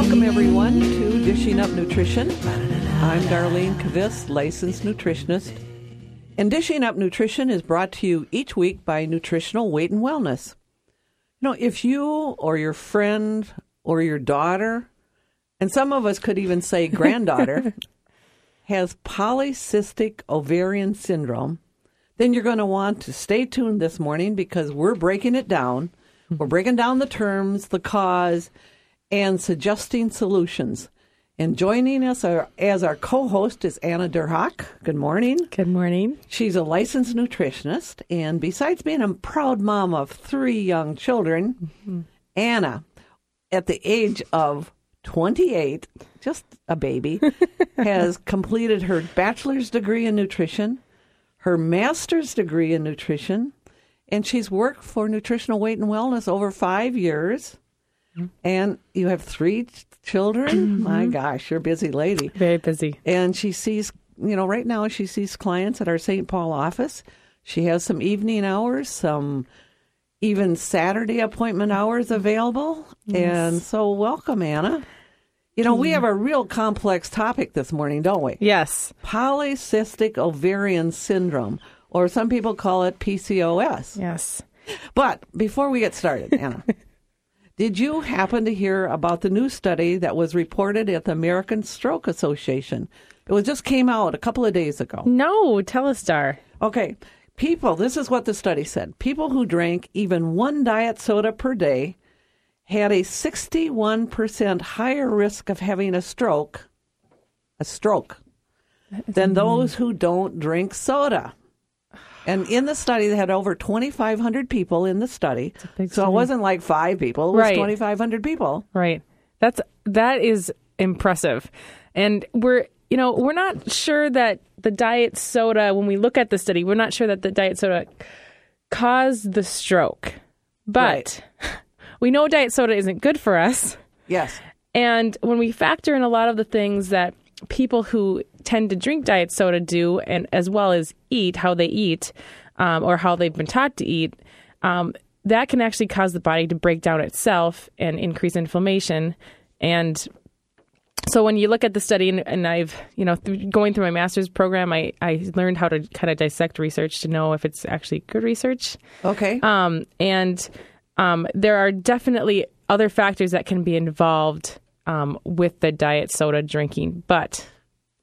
Welcome, everyone, to Dishing Up Nutrition. I'm Darlene Kvist, licensed nutritionist. And Dishing Up Nutrition is brought to you each week by Nutritional Weight and Wellness. You know, if you or your friend or your daughter, and some of us could even say granddaughter, has polycystic ovarian syndrome, then you're going to want to stay tuned this morning because we're breaking it down. We're breaking down the terms, the cause, and suggesting solutions. And joining us are, as our co host is Anna Derhak. Good morning. Good morning. She's a licensed nutritionist, and besides being a proud mom of three young children, mm-hmm. Anna, at the age of 28, just a baby, has completed her bachelor's degree in nutrition, her master's degree in nutrition, and she's worked for Nutritional Weight and Wellness over five years. And you have three children. Mm-hmm. My gosh, you're a busy lady. Very busy. And she sees, you know, right now she sees clients at our St. Paul office. She has some evening hours, some even Saturday appointment hours available. Yes. And so, welcome, Anna. You know, we have a real complex topic this morning, don't we? Yes. Polycystic ovarian syndrome, or some people call it PCOS. Yes. But before we get started, Anna, did you happen to hear about the new study that was reported at the American Stroke Association? It was just came out a couple of days ago. No, tell us, Dar. Okay. People, this is what the study said. People who drank even one diet soda per day had a 61% higher risk of having a stroke, a stroke, than those who don't drink soda. And in the study, they had over 2,500 people in the study. So study. it wasn't like five people, it was right. 2,500 people. Right. That's, that is impressive. And we're, you know, we're not sure that the diet soda, when we look at the study, we're not sure that the diet soda caused the stroke. But right. we know diet soda isn't good for us. Yes. And when we factor in a lot of the things that people who tend to drink diet soda do, and as well as eat, how they eat, um, or how they've been taught to eat, um, that can actually cause the body to break down itself and increase inflammation. And so when you look at the study, and, and I've, you know, th- going through my master's program, I, I learned how to kind of dissect research to know if it's actually good research. Okay. Um, and um, there are definitely other factors that can be involved um, with the diet soda drinking, but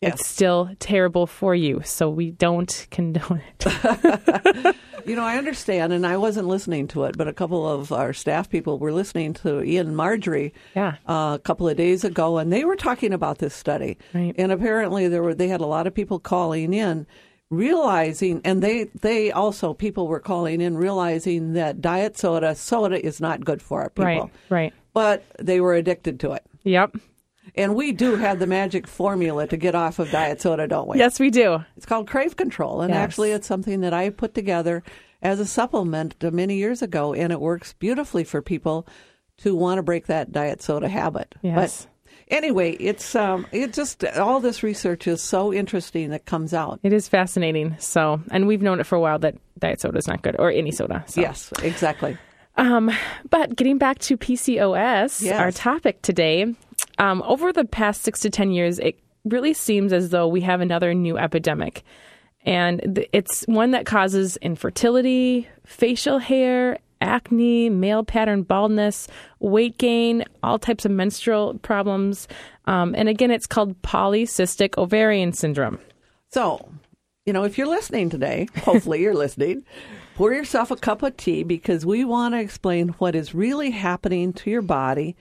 yes. it's still terrible for you. So we don't condone it. you know, I understand, and I wasn't listening to it, but a couple of our staff people were listening to Ian Marjorie yeah. Uh, a couple of days ago, and they were talking about this study. Right. And apparently, there were they had a lot of people calling in realizing and they they also people were calling in realizing that diet soda soda is not good for our people right right but they were addicted to it Yep. And we do have the magic formula to get off of diet soda, don't we? Yes, we do. It's called Crave Control. And yes. actually, it's something that I put together as a supplement many years ago, and it works beautifully for people to want to break that diet soda habit. Yes. But anyway, it's um, it just all this research is so interesting that comes out. It is fascinating. So, and we've known it for a while that diet soda is not good, or any soda. So. Yes, exactly. Um, but getting back to PCOS, yes. our topic today, um, over the past six to 10 years, it really seems as though we have another new epidemic. And it's one that causes infertility, facial hair, acne, male pattern baldness, weight gain, all types of menstrual problems. Um, and again, it's called polycystic ovarian syndrome. So, you know, if you're listening today, hopefully you're listening, pour yourself a cup of tea because we want to explain what is really happening to your body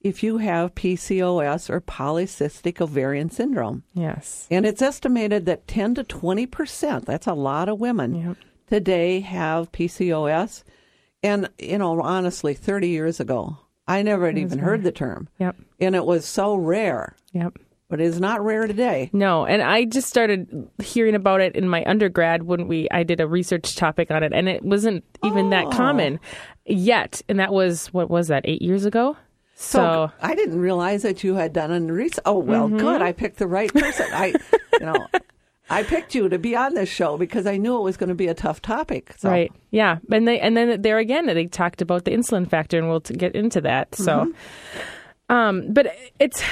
if you have PCOS or polycystic ovarian syndrome. Yes. And it's estimated that 10 to 20%, that's a lot of women yep. today have PCOS. And, you know, honestly, 30 years ago, I never had even heard the term. Yep. And it was so rare, Yep. but it's not rare today. No, and I just started hearing about it in my undergrad when we I did a research topic on it, and it wasn't even that Oh. common yet. And that was what was that eight years ago? So, So I didn't realize that you had done a research. Oh well, Mm-hmm. good. I picked the right person. I, you know, I picked you to be on this show because I knew it was going to be a tough topic. So. right, yeah, and they and then there again they talked about the insulin factor, and we'll t- get into that. So, Mm-hmm. um, but it's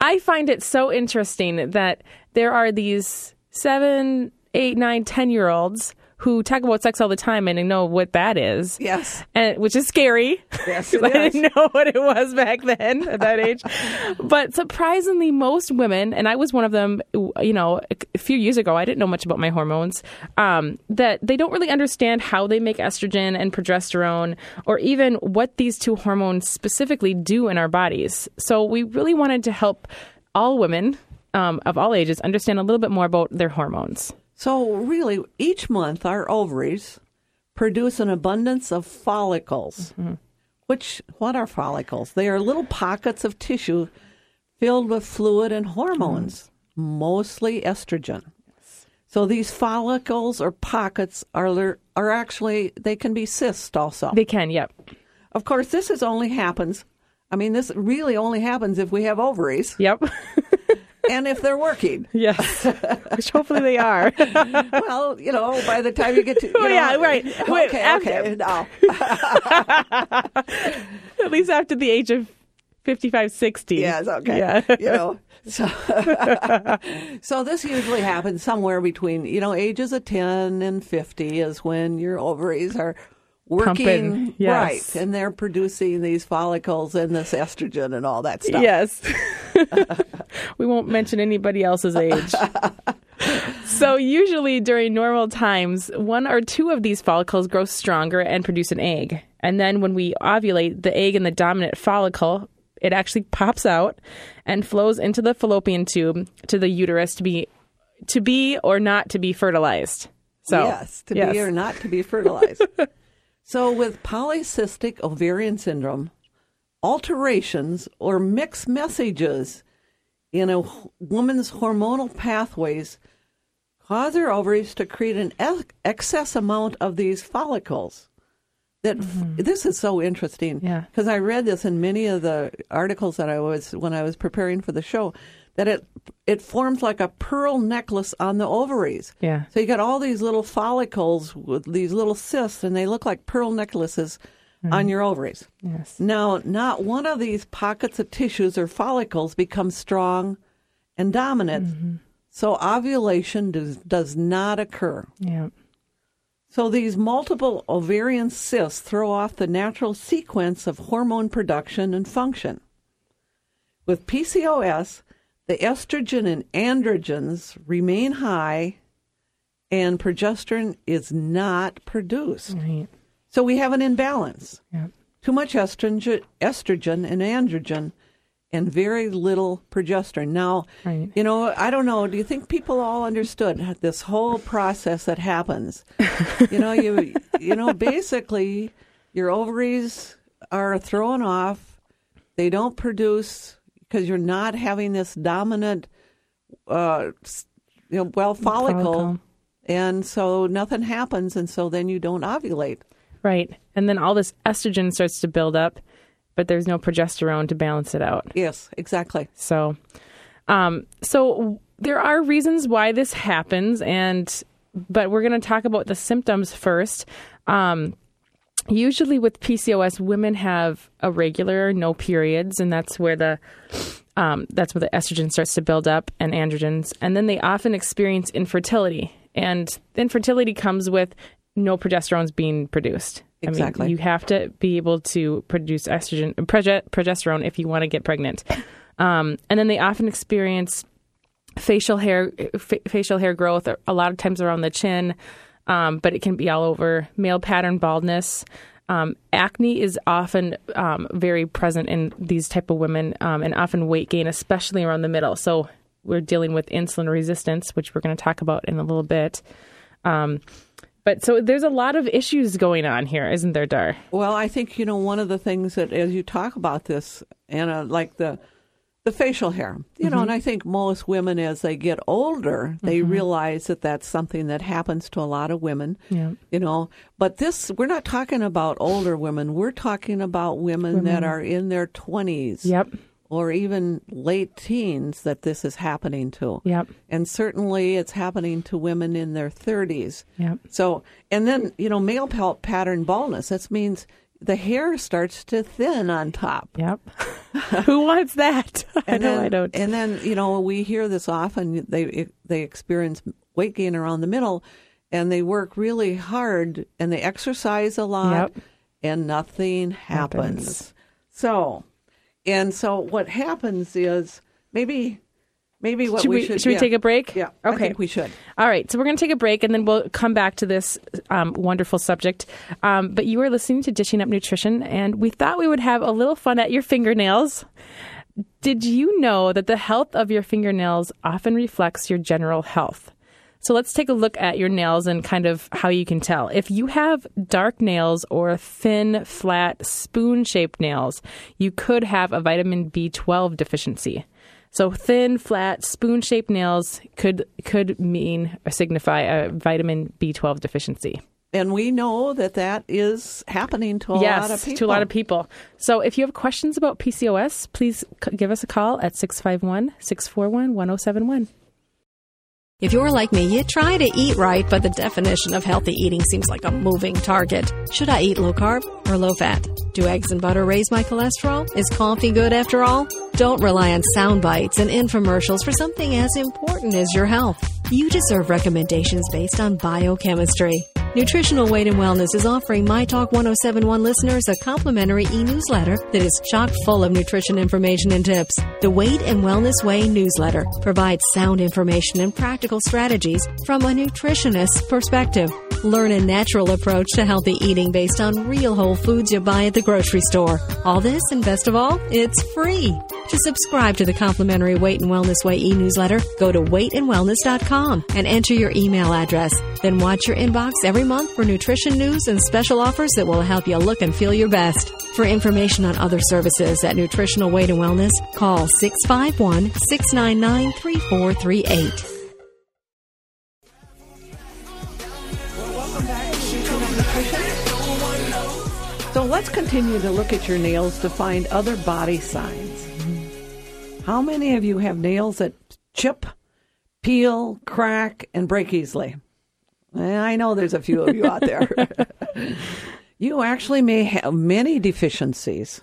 I find it so interesting that there are these seven, eight, nine, ten year olds who talk about sex all the time and know what that is. Yes. and which is scary. Yes, I didn't know what it was back then at that age. but surprisingly, most women, and I was one of them, you know, a few years ago, I didn't know much about my hormones, um, that they don't really understand how they make estrogen and progesterone, or even what these two hormones specifically do in our bodies. So we really wanted to help all women um, of all ages understand a little bit more about their hormones. So really, each month our ovaries produce an abundance of follicles. Mm-hmm. Which what are follicles? They are little pockets of tissue filled with fluid and hormones, mostly estrogen. So these follicles or pockets are are actually they can be cysts also. They can, yep. Of course, this is only happens. I mean, this really only happens if we have ovaries Yep. and if they're working. yes. Which hopefully they are. Well, you know, by the time you get to, you Oh, know, yeah, right. Wait, Okay, after- okay. No. At least after the age of 55, 60. Yes, okay. Yeah. You know, so, so this usually happens somewhere between, you know, ages of 10 and 50 is when your ovaries are working yes. right and they're producing these follicles and this estrogen and all that stuff. Yes. we won't mention anybody else's age. so, usually during normal times, one or two of these follicles grow stronger and produce an egg. And then when we ovulate, the egg in the dominant follicle, it actually pops out and flows into the fallopian tube to the uterus to be to be or not to be fertilized. So, yes, to yes. be or not to be fertilized. so with polycystic ovarian syndrome, alterations or mixed messages in a woman's hormonal pathways cause her ovaries to create an ex- excess amount of these follicles. That f- mm-hmm. this is so interesting. Yeah. because I read this in many of the articles that I was when I was preparing for the show. That it it forms like a pearl necklace on the ovaries. Yeah. So you got all these little follicles with these little cysts, and they look like pearl necklaces Mm-hmm. on your ovaries. Yes. Now, not one of these pockets of tissues or follicles becomes strong and dominant, mm-hmm. so ovulation does, does not occur. Yeah. So these multiple ovarian cysts throw off the natural sequence of hormone production and function. With PCOS, the estrogen and androgens remain high and progesterone is not produced. Right. So we have an imbalance. Yeah. Too much estrogen, estrogen and androgen and very little progesterone. Now, Right. you know, I don't know, do you think people all understood this whole process that happens? you know, you you know, basically your ovaries are thrown off. They don't produce because you're not having this dominant uh you know, well follicle, Follicle. and so nothing happens and so then you don't ovulate. Right. And then all this estrogen starts to build up, but there's no progesterone to balance it out. Yes, exactly. So, um, so there are reasons why this happens, and but we're going to talk about the symptoms first. Um, usually with PCOS, women have irregular, no periods, and that's where the um, that's where the estrogen starts to build up and androgens, and then they often experience infertility, and infertility comes with no progesterones being produced. I Exactly. mean, you have to be able to produce estrogen, proge- progesterone if you want to get pregnant. Um, and then they often experience facial hair, fa- facial hair growth, a lot of times around the chin, um, but it can be all over. Male pattern baldness. Um, acne is often um, very present in these type of women, um, and often weight gain, especially around the middle. So we're dealing with insulin resistance, which we're going to talk about in a little bit. Um, But so there's a lot of issues going on here, isn't there, Dar? Well, I think you know one of the things that as you talk about this, Anna, like the the facial hair, you know, mm-hmm. and I think most women as they get older, they mm-hmm. realize that that's something that happens to a lot of women. Yeah. You know, but this we're not talking about older women. We're talking about women, that are in their 20s. Yep. Or even late teens that this is happening to. Yep. And certainly it's happening to women in their 30s. Yep. So, and then, you know, male pattern baldness, that means the hair starts to thin on top. Yep. Who wants that? I And know then, I don't. And then, you know, we hear this often. They they experience weight gain around the middle, and they work really hard, and they exercise a lot, Yep. and nothing happens. Happens. So, and so what happens is maybe maybe what should we, we, should should we take a break? Yeah, Okay. We should. All right, so we're going to take a break and then we'll come back to this um, wonderful subject. Um, but you are listening to Dishing Up Nutrition, and we thought we would have a little fun at your fingernails. Did you know that the health of your fingernails often reflects your general health? So let's take a look at your nails and kind of how you can tell. If you have dark nails or thin, flat, spoon shaped nails, you could have a vitamin B12 deficiency. So thin, flat, spoon-shaped nails could could mean or signify a vitamin B12 deficiency. And we know that that is happening to a yes, lot of people. to a lot of people. So if you have questions about PCOS, please give us a call at 651-641-1071. If you're like me, you try to eat right, but the definition of healthy eating seems like a moving target. Should I eat low carb or low fat? Do eggs and butter raise my cholesterol? Is coffee good after all? Don't rely on sound bites and infomercials for something as important as your health. You deserve recommendations based on biochemistry. Nutritional Weight and Wellness is offering My Talk 1071 listeners a complimentary e newsletter that is chock full of nutrition information and tips. The Weight and Wellness Way newsletter provides sound information and practical strategies from a nutritionist's perspective. Learn a natural approach to healthy eating based on real whole foods you buy at the grocery store. All this, and best of all, it's free. To subscribe to the complimentary Weight and Wellness Way e newsletter, go to weightandwellness.com and enter your email address. Then watch your inbox every month for nutrition news and special offers that will help you look and feel your best. For information on other services at Nutritional Weight and Wellness, call 651 699 3438. So let's continue to look at your nails to find other body signs. How many of you have nails that chip, peel, crack, and break easily? Eh, I know there's a few of you out there. you actually may have many deficiencies.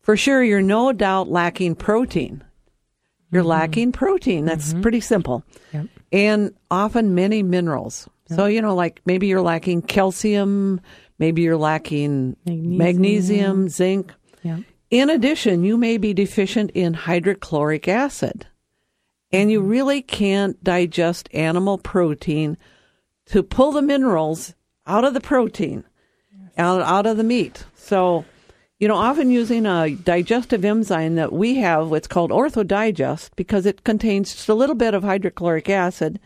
For sure, you're no doubt lacking protein. You're lacking protein. That's pretty simple. Yep. And often many minerals. So, you know, like maybe you're lacking calcium, maybe you're lacking Magnesium. magnesium zinc. Yeah. In addition, you may be deficient in hydrochloric acid. And you really can't digest animal protein to pull the minerals out of the protein, out, out of the meat. So, you know, often using a digestive enzyme that we have, it's called OrthoDigest, because it contains just a little bit of hydrochloric acid.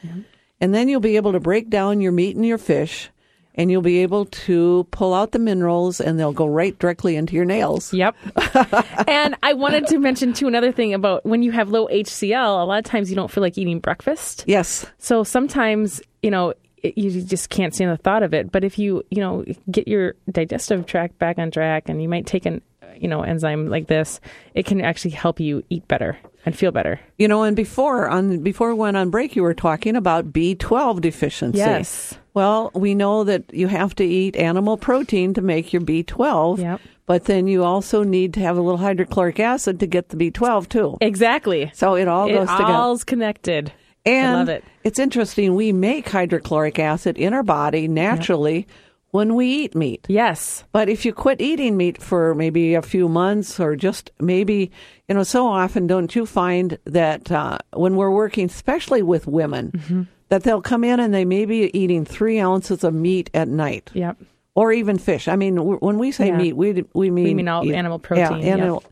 And then you'll be able to break down your meat and your fish, and you'll be able to pull out the minerals, and they'll go right directly into your nails. Yep. and I wanted to mention too another thing about when you have low HCl, a lot of times you don't feel like eating breakfast. Yes. So sometimes, you know, it, you just can't stand the thought of it. But if you, you know, get your digestive tract back on track and you might take an, you know, enzyme like this, it can actually help you eat better and feel better. You know, and before on before we went on break, you were talking about B twelve deficiency. Yes. Well, we know that you have to eat animal protein to make your B twelve. Yep. But then you also need to have a little hydrochloric acid to get the B twelve too. Exactly. So it all it goes together. all's connected. And I love it. it's interesting. We make hydrochloric acid in our body naturally when we eat meat. Yes. But if you quit eating meat for maybe a few months or just maybe, you know, so often don't you find that uh, when we're working, especially with women, Mm-hmm. That they'll come in and they may be eating three ounces of meat at night Yep. or even fish. I mean, when we say Yeah. meat, we we mean we mean all eat- animal protein, Yeah, animal,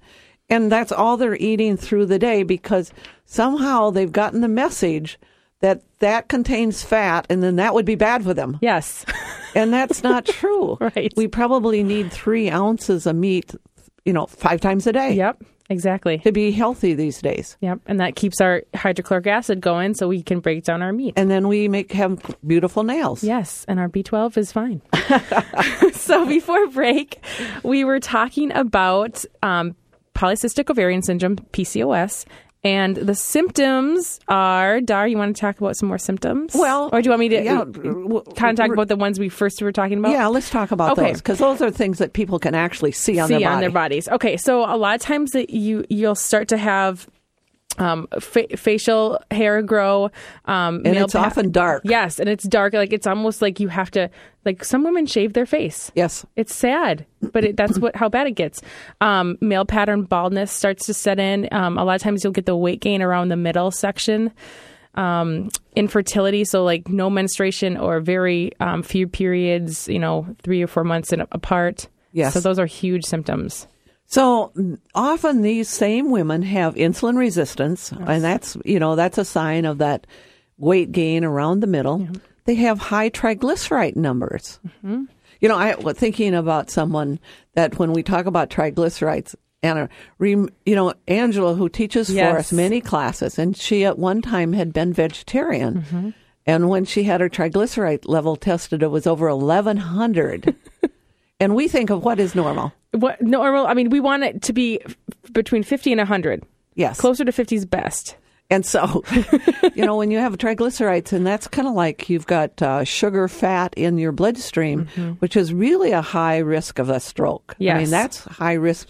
and that's all they're eating through the day because somehow they've gotten the message that that contains fat and then that would be bad for them. Yes. And that's not true. Right. We probably need three ounces of meat, you know, five times a day yep. Exactly. to be healthy these days. Yep. And that keeps our hydrochloric acid going so we can break down our meat. And then we make have beautiful nails. Yes, and our B12 is fine. so before break, we were talking about um, polycystic ovarian syndrome, PCOS, and the symptoms are. Dar, you want to talk about some more symptoms? Well, or do you want me to yeah, kind of talk about the ones we first were talking about? Yeah, let's talk about Okay. those because those are things that people can actually see on see their body. on their bodies. Okay, so a lot of times that you you'll start to have um, fa- facial hair grow, um, And it's often dark. Yes, and it's dark. Like it's almost like you have to. Like some women shave their face. Yes. It's sad, but it, that's what how bad it gets. Um, male pattern baldness starts to set in. Um, a lot of times you'll get the weight gain around the middle section. Um, infertility, so like no menstruation or very um, few periods, you know, three or four months in, apart. Yes. So those are huge symptoms. So often these same women have insulin resistance, and that's you know that's a sign of that weight gain around the middle. They have high triglyceride numbers. Mm-hmm. You know, I was thinking about someone that when we talk about triglycerides, rem, you know, Angela, who teaches for us many classes, and she at one time had been vegetarian. Mm-hmm. And when she had her triglyceride level tested, it was over 1100. and we think of what is normal. What normal? I mean, we want it to be between fifty and hundred. Yes. Closer to fifty is best. And so, you know, when you have triglycerides, and that's kind of like you've got uh, sugar fat in your bloodstream, which is really a high risk of a stroke. Yes. I mean, that's high risk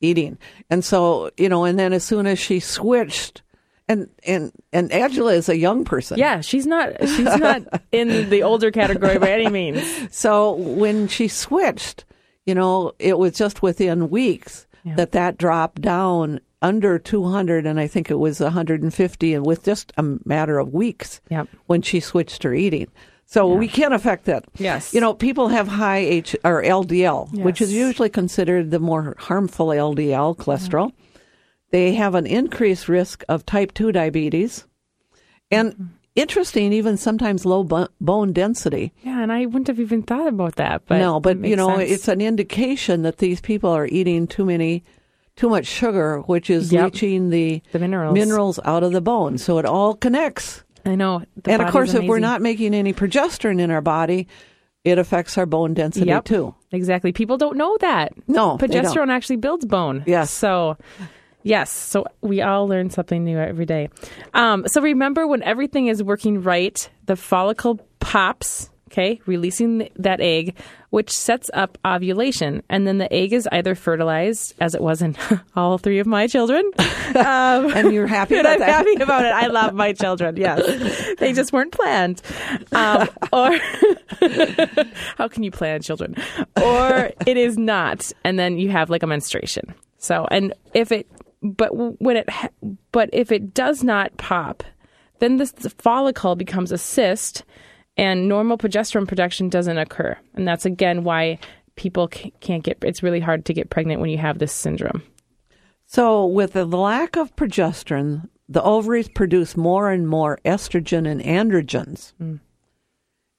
eating. And so, you know, and then as soon as she switched, and and and Angela is a young person. Yeah, she's not. She's not in the older category by any means. So when she switched, you know, it was just within weeks that that dropped down under 200 and I think it was 150 and with just a matter of weeks Yep. when she switched her eating. So we can't affect that. Yes. You know, people have high H or LDL, which is usually considered the more harmful LDL cholesterol. They have an increased risk of type 2 diabetes. And Mm-hmm. interesting, even sometimes low bo- bone density. Yeah, and I wouldn't have even thought about that. But no, but you know, sense. it's an indication that these people are eating too many, too much sugar, which is Yep. leaching the, The minerals. minerals out of the bone. So it all connects. I know. and of course, if we're not making any progesterone in our body, it affects our bone density Yep. too. Exactly. People don't know that. No, progesterone actually builds bone. Yes. So, yes. So we all learn something new every day. Um, so remember, when everything is working right, the follicle pops. Okay, releasing that egg, which sets up ovulation, and then the egg is either fertilized, as it was in all three of my children, um, And you're happy about I'm that? happy about it. I love my children. Yes, they just weren't planned. Um, or how can you plan children? Or it is not, and then you have like a menstruation. So, and if it, but when it, ha- but if it does not pop, then this follicle becomes a cyst, and normal progesterone production doesn't occur, and that's again why people can't get. It's really hard to get pregnant when you have this syndrome. So with the lack of progesterone, the ovaries produce more and more estrogen and androgens. Mm.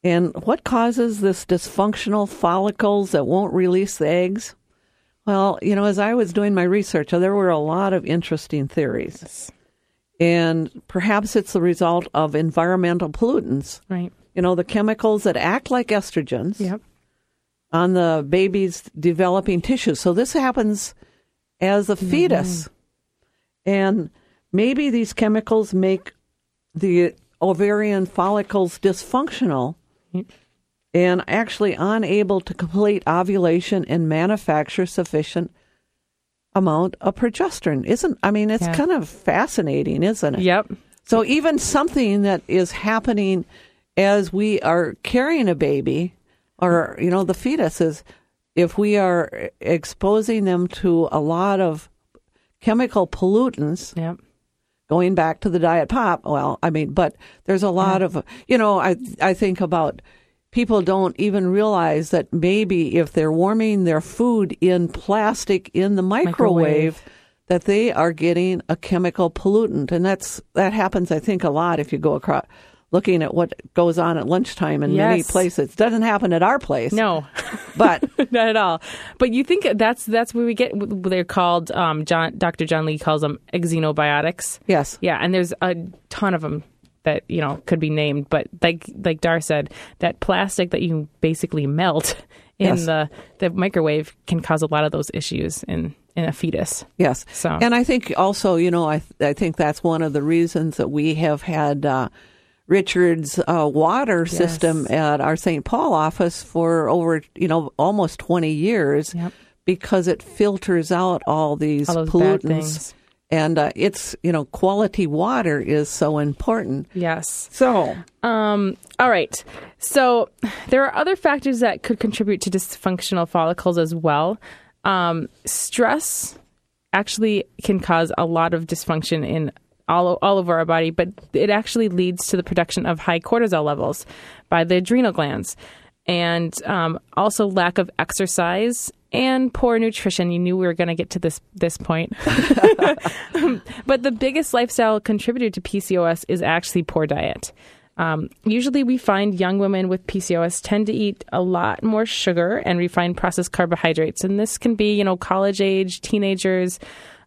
And what causes this dysfunctional follicles that won't release the eggs? Well, you know, as I was doing my research, there were a lot of interesting theories. And perhaps it's the result of environmental pollutants. Right. You know, the chemicals that act like estrogens Yep. on the baby's developing tissue. So this happens as a mm-hmm. fetus. And maybe these chemicals make the ovarian follicles dysfunctional and actually unable to complete ovulation and manufacture sufficient amount of progesterone. Isn't I mean it's Yeah. kind of fascinating, isn't it? Yep. So even something that is happening as we are carrying a baby, or you know, the fetus is, if we are exposing them to a lot of chemical pollutants, Yep. going back to the diet pop. Well, I mean, but there's a lot of you know, I I think about people don't even realize that maybe if they're warming their food in plastic in the microwave, Microwave. that they are getting a chemical pollutant, and that's that happens. I think a lot if you go across looking at what goes on at lunchtime in many Yes. places. Doesn't happen at our place, No, but not at all. But you think that's that's where we get. They're called. Um, John Dr. John Lee calls them xenobiotics. yes, Yeah, and there's a ton of them that you know could be named. But like like Dar said, that plastic that you basically melt in Yes. the the microwave can cause a lot of those issues in in a fetus. Yes. So- and I think also, you know, I I think that's one of the reasons that we have had uh, Richard's uh, water system at our St. Paul office for over, you know, almost twenty years, Yep. because it filters out all these All pollutants. And uh, it's you know quality water is so important. Yes. So Um, all right. So there are other factors that could contribute to dysfunctional follicles as well. Um, stress actually can cause a lot of dysfunction in all, all over our body, but it actually leads to the production of high cortisol levels by the adrenal glands. And um, also lack of exercise and poor nutrition. You knew we were going to get to this this point. but the biggest lifestyle contributor to PCOS is actually poor diet. Um, usually, we find young women with PCOS tend to eat a lot more sugar and refined processed carbohydrates, and this can be, you know, college age teenagers,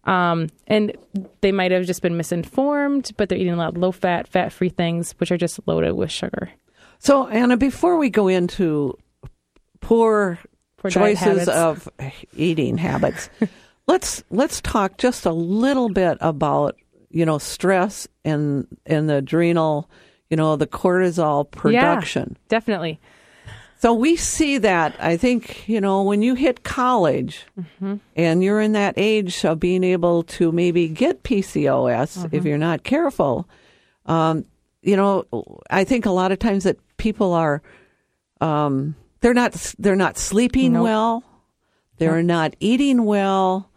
um, and they might have just been misinformed, but they're eating a lot of low fat, fat free things, which are just loaded with sugar. So, Anna, before we go into poor, choices of eating habits, let's let's talk just a little bit about you know stress and and the adrenal, you know, the cortisol production. Definitely. So we see that. I think you know when you hit college Mm-hmm. and you're in that age of being able to maybe get PCOS Mm-hmm. if you're not careful. Um, you know, I think a lot of times that people are, um, they're not they're not sleeping Nope. well, they're not eating well,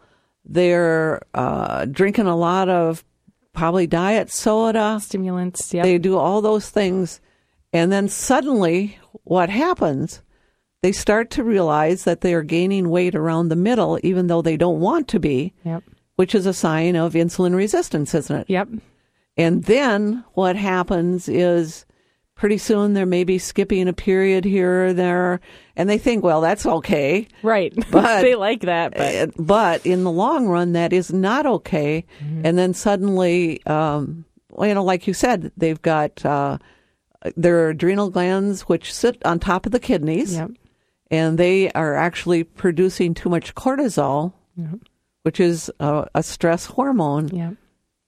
they're uh, drinking a lot of probably diet soda. Stimulants. Yep. They do all those things. And then suddenly, what happens? They start to realize that they are gaining weight around the middle, even though they don't want to be, yep. which is a sign of insulin resistance, isn't it? Yep. And then what happens is pretty soon they're maybe skipping a period here or there, and they think, well, that's okay. Right. But- they like that. But Uh, But in the long run, that is not okay. And then suddenly, um, well, you know, like you said, they've got uh, their adrenal glands, which sit on top of the kidneys, yep. and they are actually producing too much cortisol, which is a, a stress hormone, Yep.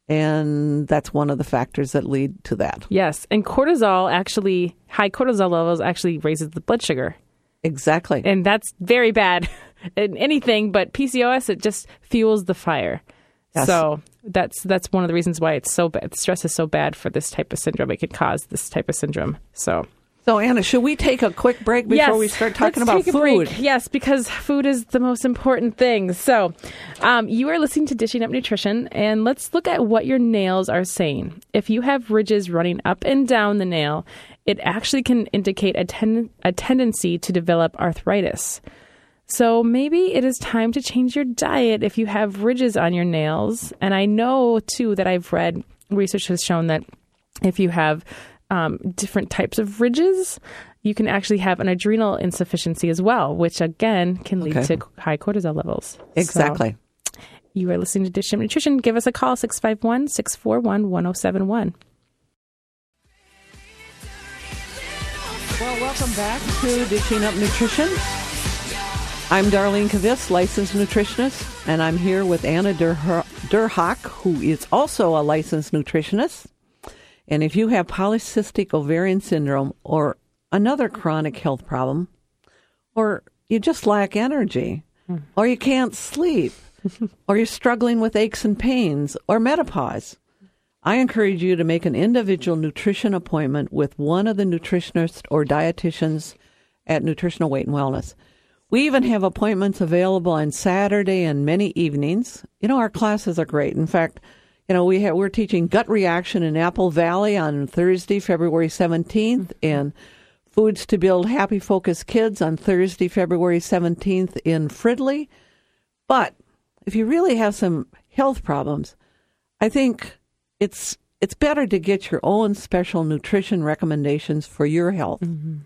And that's one of the factors that lead to that. Yes, and cortisol actually high cortisol levels actually raises the blood sugar, Exactly. and that's very bad in anything. But PCOS it just fuels the fire. Yes. So that's that's one of the reasons why it's so bad. Stress is so bad for this type of syndrome. It could cause this type of syndrome. So so, Anna, should we take a quick break before yes, we start talking about take a break. food? Yes, because food is the most important thing. So, um, you are listening to Dishing Up Nutrition, and let's look at what your nails are saying. If you have ridges running up and down the nail, it actually can indicate a, ten- a tendency to develop arthritis. So maybe it is time to change your diet if you have ridges on your nails. And I know too that I've read research has shown that if you have um, different types of ridges, you can actually have an adrenal insufficiency as well, which again can lead Okay. to high cortisol levels. Exactly. So you are listening to Dish Up Nutrition. Give us a call, 651 641 1071. Well, welcome back to Dishing Up Nutrition. I'm Darlene Kvist, licensed nutritionist, and I'm here with Anna Durha- Derhak, who is also a licensed nutritionist. And if you have polycystic ovarian syndrome or another chronic health problem, or you just lack energy, hmm. or you can't sleep, or you're struggling with aches and pains, or menopause, I encourage you to make an individual nutrition appointment with one of the nutritionists or dietitians at Nutritional Weight and Wellness. We even have appointments available on Saturday and many evenings. You know, our classes are great. In fact, you know, we we're teaching gut reaction in Apple Valley on Thursday, February 17th, and foods to build happy focused kids on Thursday, February 17th in Fridley. But if you really have some health problems, I think it's it's better to get your own special nutrition recommendations for your health. Mm-hmm.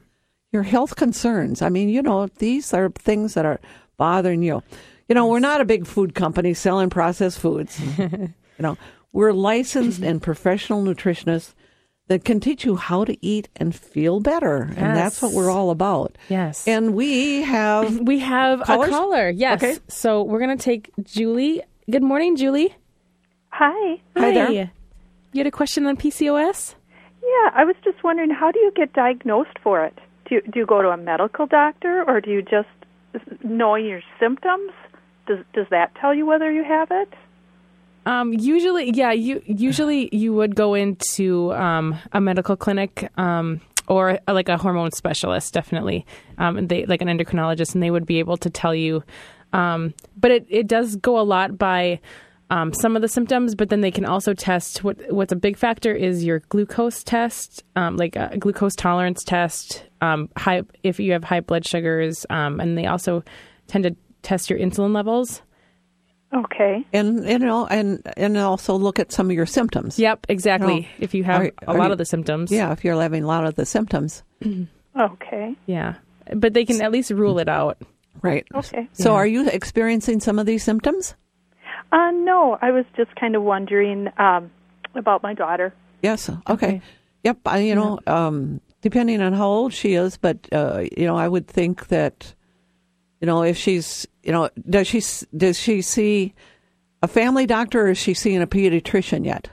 Your health concerns. I mean, you know, these are things that are bothering you. You know, we're not a big food company selling processed foods. you know, we're licensed and professional nutritionists that can teach you how to eat and feel better. And that's what we're all about. Yes. And we have we have Callers? a caller. Yes. Okay. So we're going to take Julie. Good morning, Julie. Hi. Hi there. You had a question on PCOS? Yeah, I was just wondering how do you get diagnosed for it? Do you, do you go to a medical doctor or do you just know your symptoms? Does does that tell you whether you have it? Um, usually, yeah. You usually you would go into um, a medical clinic um, or uh, like a hormone specialist, definitely. Um, they like an endocrinologist, and they would be able to tell you. Um, but it it does go a lot by. Um, some of the symptoms, but then they can also test what what's a big factor is your glucose test, um, like a glucose tolerance test, um, high if you have high blood sugars, um, and they also tend to test your insulin levels. Okay. and you know and and also look at some of your symptoms. Yep, exactly. No. If you have Are- a are lot you- of the symptoms. Yeah, if you're having a lot of the symptoms. Okay. Yeah. But they can at least rule it out. Right. Okay. So are you experiencing some of these symptoms? Uh no, I was just kind of wondering um about my daughter. Yes. Okay. Okay. Yep. I, you know, um, depending on how old she is, but uh, you know, I would think that, you know, if she's, you know, does she does she see a family doctor or is she seeing a pediatrician yet?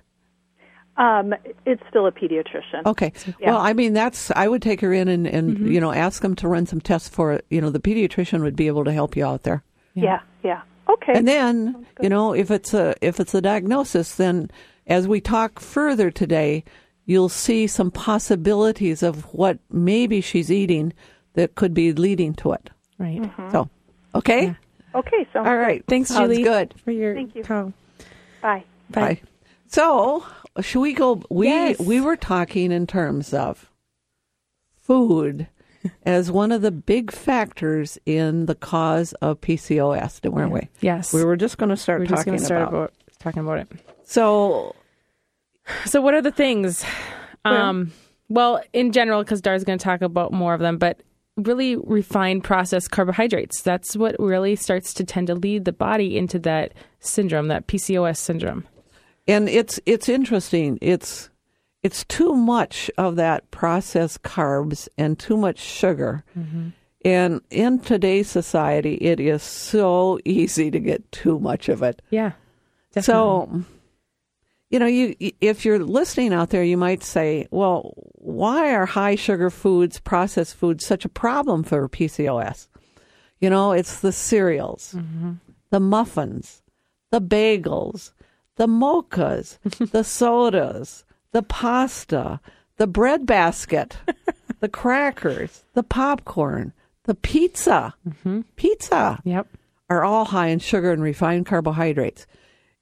Um it's still a pediatrician. Okay. Yeah. Well, I mean, that's I would take her in and, and you know ask them to run some tests for you know the pediatrician would be able to help you out there. Yeah, yeah. Okay. And then, you know, if it's a if it's a diagnosis, then as we talk further today, you'll see some possibilities of what maybe she's eating that could be leading to it. Right. So, okay, okay, so all right. Thanks, Sounds Julie. Good. For your Thank you. call. bye. Bye. So, should we go? We Yes. we were talking in terms of food as one of the big factors in the cause of PCOS, weren't we? Yes. We were just going to start We're just talking going to start about. about talking about it. So, So, what are the things? Um, well, in general, because Dar's going to talk about more of them, but really refined processed carbohydrates. That's what really starts to tend to lead the body into that syndrome, that PCOS syndrome. and it's it's interesting. It's it's too much of that processed carbs and too much sugar. Mm-hmm. And in today's society, it is so easy to get too much of it. Yeah. Definitely. So, you know, you if you're listening out there, you might say, "Well, why are high sugar foods, processed foods, such a problem for PCOS?" You know, it's the cereals, mm-hmm. the muffins, the bagels, the mochas, the sodas, the pasta, the bread basket, the crackers, the popcorn, the pizza, mm-hmm. pizza Yep. are all high in sugar and refined carbohydrates.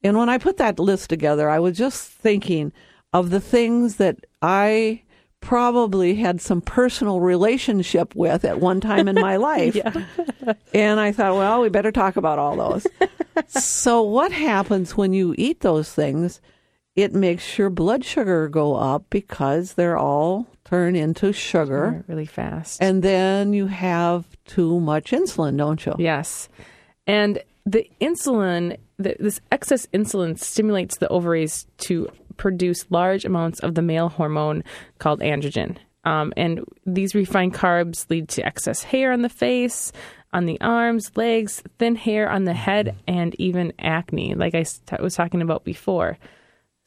And when I put that list together, I was just thinking of the things that I probably had some personal relationship with at one time in my life. and I thought, well, we better talk about all those. so what happens when you eat those things? It makes your blood sugar go up because they're all turned into sugar. Really fast. And then you have too much insulin, don't you? Yes. And the insulin, the, this excess insulin stimulates the ovaries to produce large amounts of the male hormone called androgen. Um, and these refined carbs lead to excess hair on the face, on the arms, legs, thin hair on the head, and even acne, like I was talking about before.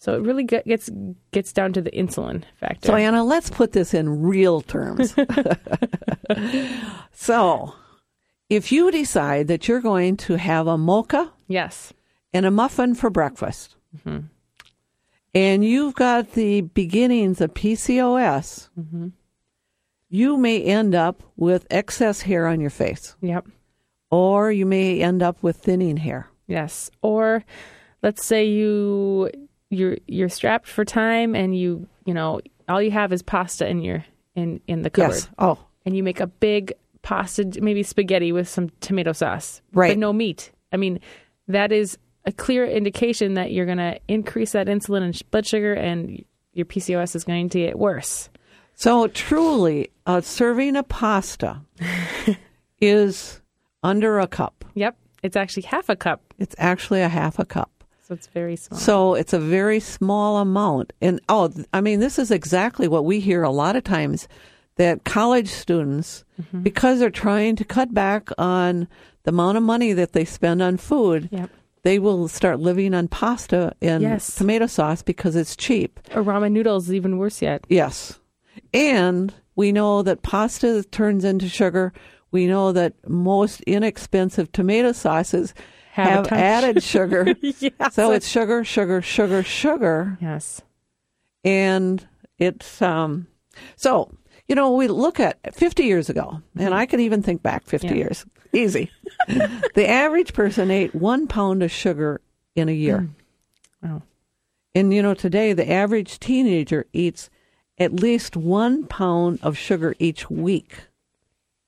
So it really gets gets down to the insulin factor. So, Anna, let's put this in real terms. so, if you decide that you're going to have a mocha yes. and a muffin for breakfast, and you've got the beginnings of PCOS, mm-hmm. you may end up with excess hair on your face, Yep. or you may end up with thinning hair. Yes. Or let's say you you're you're strapped for time and you you know all you have is pasta in your in in the cupboard Yes. Oh, and you make a big pasta maybe spaghetti with some tomato sauce Right. but no meat. I mean that is a clear indication that you're going to increase that insulin and blood sugar, and your PCOS is going to get worse. So truly, a serving of pasta is under a cup. Yep, it's actually half a cup, It's actually a half a cup. so it's very small. So it's a very small amount. And oh, I mean, this is exactly what we hear a lot of times that college students, Mm-hmm. because they're trying to cut back on the amount of money that they spend on food, Yep. They will start living on pasta and Yes. tomato sauce because it's cheap. or ramen noodles is even worse yet. Yes. And we know that pasta turns into sugar. We know that most inexpensive tomato sauces Have have, added sugar. Yes. So it's sugar, sugar, sugar, sugar. yes, And it's, um, so, you know, we look at 50 years ago, and I can even think back 50 Yeah. years. Easy. the average person ate one pound of sugar in a year. Oh. And, you know, today the average teenager eats at least one pound of sugar each week.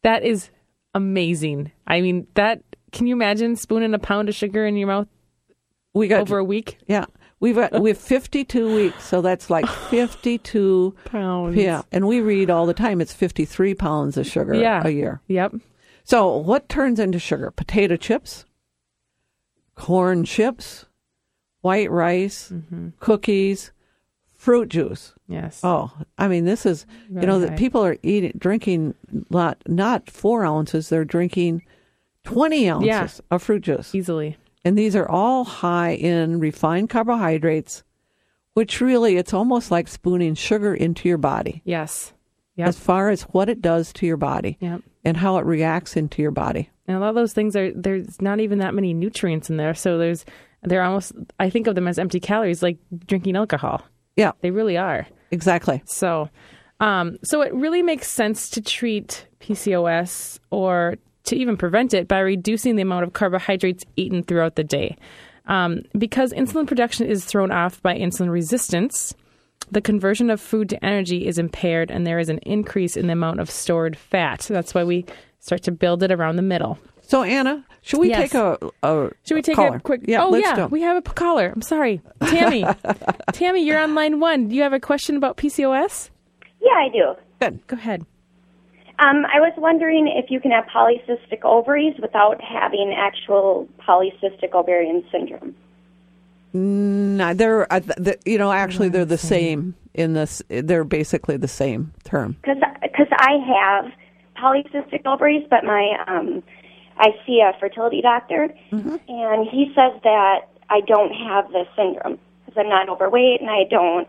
that is amazing. I mean, that can you imagine spooning a pound of sugar in your mouth We got over a week? yeah. We've got we have 52 weeks, so that's like 52 Pounds. Yeah, and we read all the time it's 53 pounds of sugar Yeah. a year. Yep. So, what turns into sugar? Potato chips, corn chips, white rice, Mm-hmm. cookies, fruit juice. Yes. Oh, I mean, this is you know that people are eating drinking not not four ounces; they're drinking twenty ounces Yeah. of fruit juice, Easily. and these are all high in refined carbohydrates. Which really, it's almost like spooning sugar into your body, Yes. Yep. as far as what it does to your body Yep. and how it reacts into your body. And a lot of those things are there's not even that many nutrients in there. So there's they're almost I think of them as empty calories, like drinking alcohol. Yeah, They really are. exactly. So, um, so it really makes sense to treat PCOS or to even prevent it by reducing the amount of carbohydrates eaten throughout the day. Um, because insulin production is thrown off by insulin resistance, the conversion of food to energy is impaired and there is an increase in the amount of stored fat. That's why we start to build it around the middle. So, Anna, should we Yes. take a, a Should we take caller? a quick? Yeah, oh yeah, go. we have a caller. I'm sorry, Tammy. Tammy, you're on line one. Do you have a question about PCOS? Yeah, I do. Good. Go ahead. Um, I was wondering if you can have polycystic ovaries without having actual polycystic ovarian syndrome. No, they're uh, th- you know actually they're the same in this. They're basically the same term. Because I have polycystic ovaries, but my um, I see a fertility doctor, and he says that I don't have the syndrome because I'm not overweight and I don't.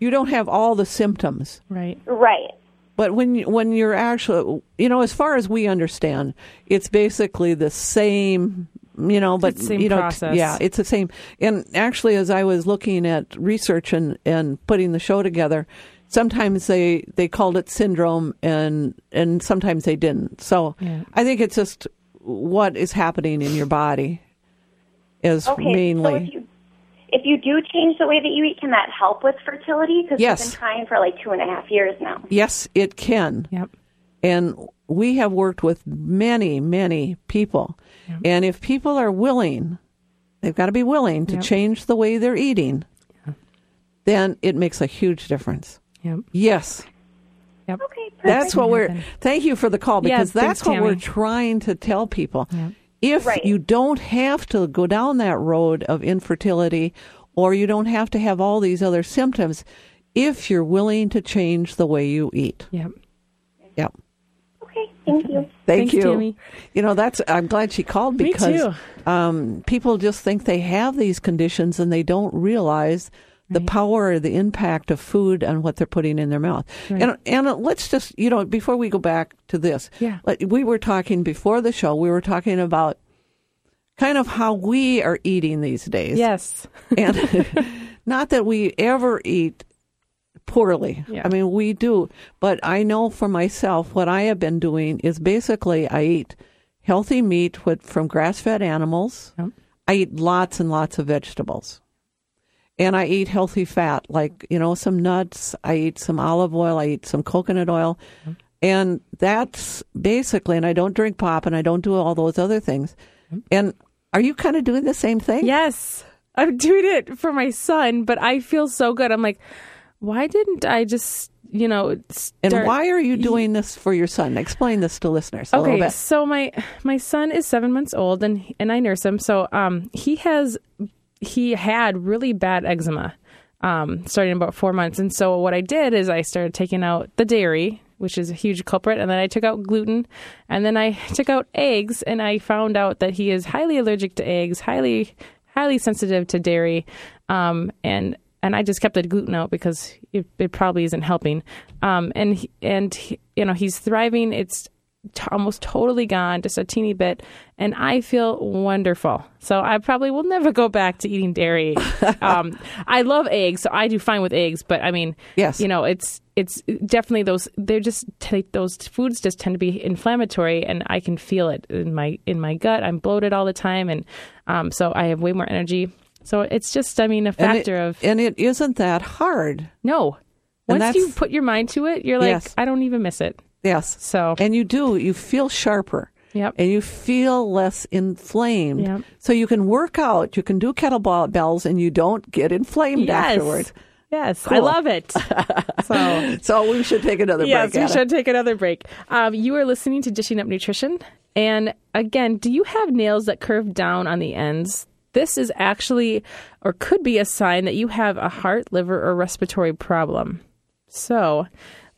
You don't have all the symptoms, Right. Right. but when you- when you're actually you know as far as we understand, it's basically the same. You know, but the same you know, process. yeah, it's the same. And actually, as I was looking at research and and putting the show together, sometimes they they called it syndrome, and and sometimes they didn't. So Yeah. I think it's just what is happening in your body is Okay. So mainly. if you if you do change the way that you eat, can that help with fertility? Because Yes. we've been trying for like two and a half years now. Yes, it can. Yep. And we have worked with many, many people. And if people are willing, they've got to be willing to Yep. change the way they're eating, then it makes a huge difference. Yep. Yes. Yep. Okay. Perfect. That's what we're, thank you for the call because thanks, that's what we're trying to tell people. Yeah. If Right. you don't have to go down that road of infertility or you don't have to have all these other symptoms, if you're willing to change the way you eat. Yep. Yep. Okay. Thank you. Thank Thanks, you. Tammy. You know, that's I'm glad she called because. Um, people just think they have these conditions and they don't realize the power or the impact of food and what they're putting in their mouth. Right. And and let's just you know before we go back to this, Yeah. we were talking before the show. We were talking about kind of how we are eating these days. Yes. and not that we ever eat poorly. Yeah. I mean, we do. But I know for myself, what I have been doing is basically I eat healthy meat with, from grass fed animals. Yep. I eat lots and lots of vegetables. And I eat healthy fat, like, you know, some nuts. I eat some olive oil. I eat some coconut oil. And that's basically, and I don't drink pop and I don't do all those other things. And Are you kind of doing the same thing? Yes, I'm doing it for my son, but I feel so good. I'm like, why didn't I just, you know, start- And why are you doing this for your son? Explain this to listeners a little Okay, bit. so my my son is seven months old, and and I nurse him. So um, he has he had really bad eczema, um, starting about four months. And so what I did is I started taking out the dairy, which is a huge culprit, and then I took out gluten, and then I took out eggs, and I found out that he is highly allergic to eggs, highly highly sensitive to dairy, um, and and I just kept the gluten out because it, it probably isn't helping. Um, and he- and he- you know he's thriving. It's t- almost totally gone, just a teeny bit, and I feel wonderful. So I probably will never go back to eating dairy. um, I love eggs, so I do fine with eggs. But I mean, Yes. you know, it's it's definitely those. They're just t- those foods just tend to be inflammatory, and I can feel it in my in my gut. I'm bloated all the time, and um, so I have way more energy. So it's just, I mean, a And it- factor of and it isn't that hard. no. Once you put your mind to it, you're like, Yes. I don't even miss it. Yes. So And you do, you feel sharper. Yep. And you feel less inflamed. Yep. So you can work out, you can do kettlebells, and you don't get inflamed yes, afterwards. yes, I love it. so So we should take another yes, break. we Anna. should take another break. Um, you are listening to Dishing Up Nutrition, and again, do you have nails that curve down on the ends? This is actually, or could be, a sign that you have a heart, liver, or respiratory problem. So,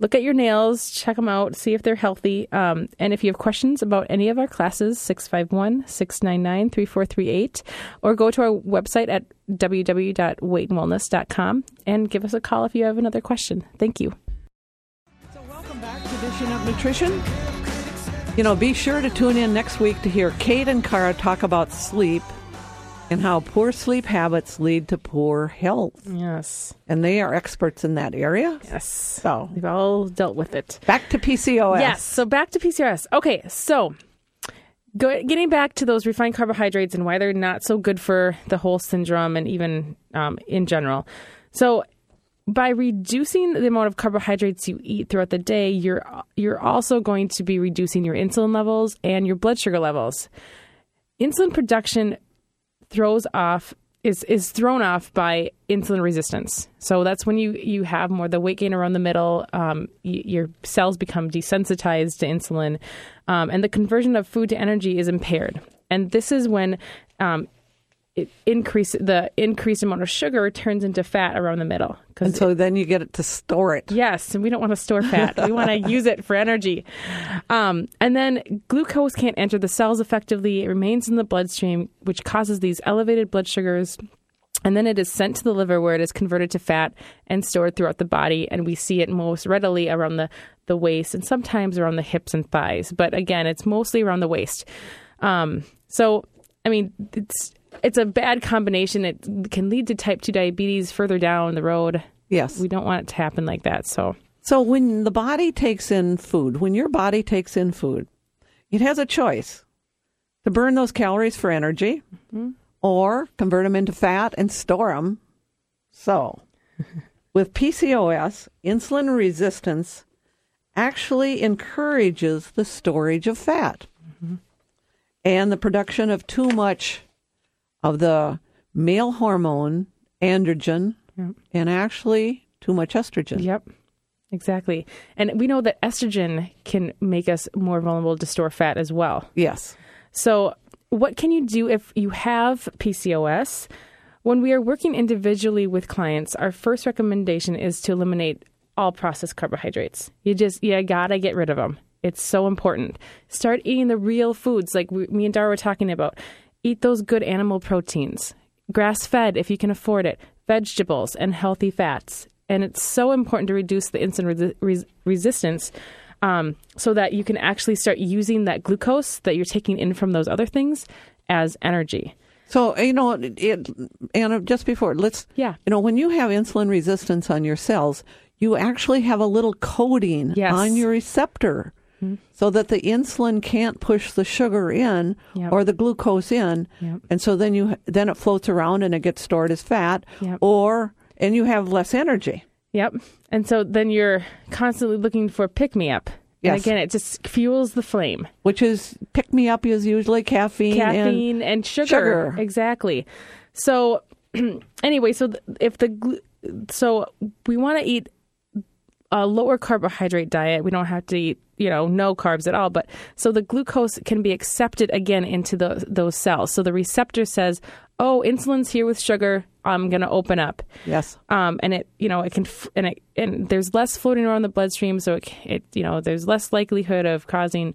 look at your nails, check them out, see if they're healthy. Um, and if you have questions about any of our classes, 651 699 3438, or go to our website at www.weightandwellness.com and give us a call if you have another question. Thank you. So welcome back to Dishing Up Nutrition. You know, be sure to tune in next week to hear Kate and Cara talk about sleep and how poor sleep habits lead to poor health. Yes. And they are experts in that area. Yes. So We've all dealt with it. back to PCOS. Yes. So back to PCOS. Okay. So go, getting back to those refined carbohydrates and why they're not so good for the whole syndrome and even um, in general. So by reducing the amount of carbohydrates you eat throughout the day, you're you're also going to be reducing your insulin levels and your blood sugar levels. Insulin production throws off is is thrown off by insulin resistance. So that's when you you have more the weight gain around the middle. Um, y- your cells become desensitized to insulin, um, and the conversion of food to energy is impaired. And this is when um, it increase the increased amount of sugar turns into fat around the middle. And so then you get it to store it. Yes, and we don't want to store fat. we want to use it for energy. Um, and then glucose can't enter the cells effectively. It remains in the bloodstream, which causes these elevated blood sugars. And then it is sent to the liver where it is converted to fat and stored throughout the body. And we see it most readily around the, the waist and sometimes around the hips and thighs. But again, it's mostly around the waist. Um, so, I mean, it's it's a bad combination. It can lead to type 2 diabetes further down the road. Yes. We don't want it to happen like that. So, So when the body takes in food, when your body takes in food, it has a choice to burn those calories for energy mm-hmm. or convert them into fat and store them. So with PCOS, insulin resistance actually encourages the storage of fat mm-hmm. and the production of too much of the male hormone androgen and actually too much estrogen. Yep. Exactly. And we know that estrogen can make us more vulnerable to store fat as well. Yes. So, what can you do if you have PCOS? When we are working individually with clients, our first recommendation is to eliminate all processed carbohydrates. You just, you gotta get rid of them. It's so important. Start eating the real foods like we, me and Dara were talking about. Eat those good animal proteins, grass fed if you can afford it, vegetables, and healthy fats. And it's so important to reduce the insulin res- resistance um, so that you can actually start using that glucose that you're taking in from those other things as energy. So you know, it, it, Anna, just before let's, Yeah. you know, when you have insulin resistance on your cells, you actually have a little coating Yes. on your receptor, Mm-hmm. so that the insulin can't push the sugar in Yep. or the glucose in, Yep. and so then you then it floats around and it gets stored as fat, Yep. or and you have less energy. Yep. And so then you're constantly looking for pick me up. And again, it just fuels the flame. which is pick me up is usually caffeine. caffeine and, and, sugar. sugar. Exactly. So anyway, so if the so we want to eat a lower carbohydrate diet. We don't have to eat, you know, no carbs at all. But so the glucose can be accepted again into the, those cells. So the receptor says, "Oh, insulin's here with sugar. I'm going to open up." yes, um, and it you know it can and it and there's less floating around the bloodstream, so it, it you know there's less likelihood of causing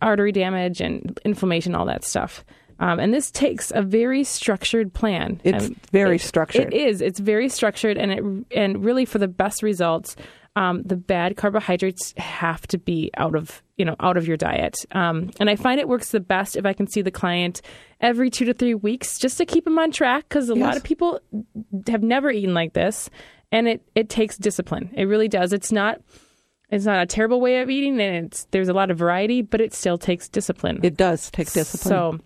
artery damage and inflammation, all that stuff. Um, and this takes a very structured plan. It's Um, very it- structured. It is. It's very structured, and it and really for the best results, um, the bad carbohydrates have to be out of you know out of your diet. Um, and I find it works the best if I can see the client every two to three weeks, just to keep them on track, because a lot of people have never eaten like this, and it it takes discipline. It really does. It's not. It's not a terrible way of eating, and it's there's a lot of variety, but it still takes discipline. it does take discipline. So,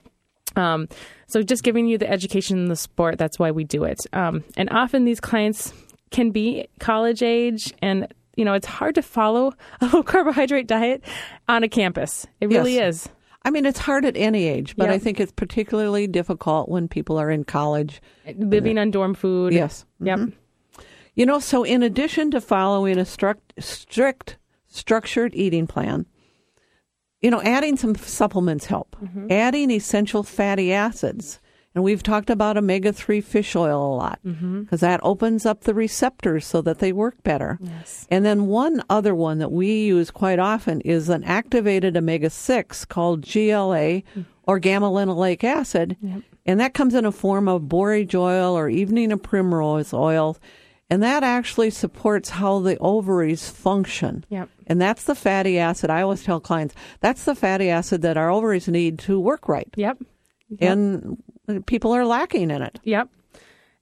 um, so just giving you the education in the sport. That's why we do it. Um, and often these clients can be college age, and you know it's hard to follow a low carbohydrate diet on a campus. It really Yes. is. I mean, it's hard at any age, but Yeah. I think it's particularly difficult when people are in college. Living on dorm food. Yes. Yep. You know, so in addition to following a struct, strict, structured eating plan, you know, adding some supplements help. Mm-hmm. Adding essential fatty acids. And we've talked about omega 3 fish oil a lot mm-hmm. because that opens up the receptors so that they work better. Yes. And then one other one that we use quite often is an activated omega 6 called GLA mm. or gamma linolenic acid. And that comes in a form of borage oil or evening of primrose oil. And that actually supports how the ovaries function. Yep. And that's the fatty acid. I always tell clients that's the fatty acid that our ovaries need to work right. Yep. And people are lacking in it. Yep.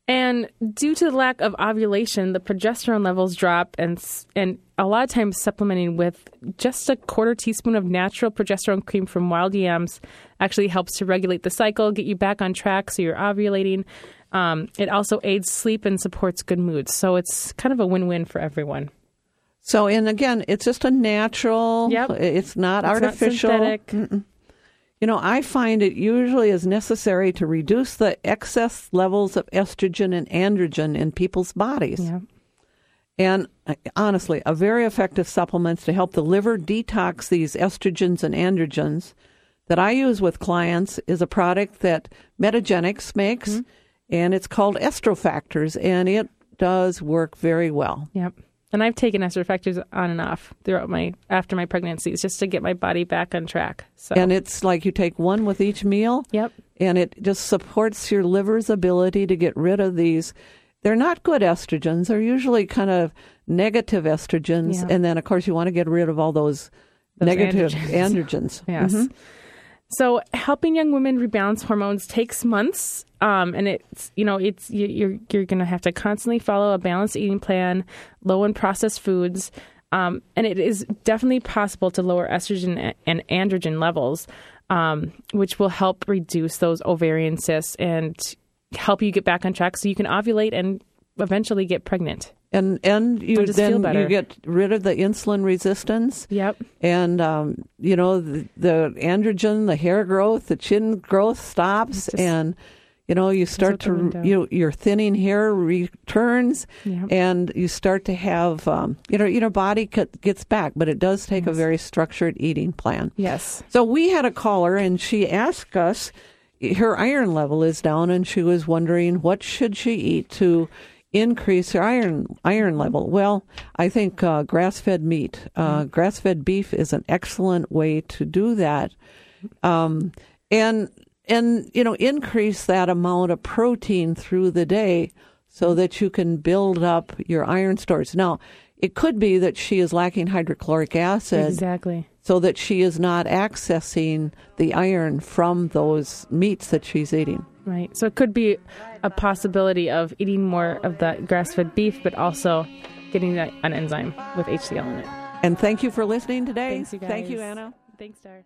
And due to the lack of ovulation, the progesterone levels drop, and and a lot of times supplementing with just a quarter teaspoon of natural progesterone cream from wild yams actually helps to regulate the cycle, get you back on track, so you're ovulating. Um, it also aids sleep and supports good moods, so it's kind of a win-win for everyone. So, and again, it's just a natural. Yep. It's not It's not artificial. synthetic. You know, I find it usually is necessary to reduce the excess levels of estrogen and androgen in people's bodies. Yeah. And uh, honestly, a very effective supplements to help the liver detox these estrogens and androgens that I use with clients is a product that Metagenics makes, Mm-hmm. and it's called Estrofactors, and it does work very well. Yep. And I've taken factors on and off throughout my after my pregnancies just to get my body back on track. So And it's like you take one with each meal. Yep. and it just supports your liver's ability to get rid of these. They're not good estrogens. They're usually kind of negative estrogens, Yeah. and then of course you want to get rid of all those, Those negative androgens. androgens. Yes. Mhm. So helping young women rebalance hormones takes months, um, and it's you know it's you, you're you're going to have to constantly follow a balanced eating plan, low in processed foods, um, and it is definitely possible to lower estrogen and androgen levels, um, which will help reduce those ovarian cysts and help you get back on track. So you can ovulate and eventually get pregnant. And and you then better. you get rid of the insulin resistance, Yep. and um, you know the, the androgen, the hair growth, the chin growth stops, Just and you know you start to you your thinning hair returns, Yep. and you start to have um, you know your body gets back, but it does take a very structured eating plan. Yes. So we had a caller, and she asked us. Her iron level is down, and she was wondering what should she eat to increase your iron iron level. Well, I think uh, grass fed meat, uh, grass fed beef is an excellent way to do that, um, and and you know increase that amount of protein through the day so that you can build up your iron stores. Now, it could be that she is lacking hydrochloric acid Exactly. so that she is not accessing the iron from those meats that she's eating. Right. So it could be a possibility of eating more of that grass fed beef, but also getting that, an enzyme with HCl in it. And thank you for listening today. Thanks, you guys. Thank you, Anna. Thanks, Dar.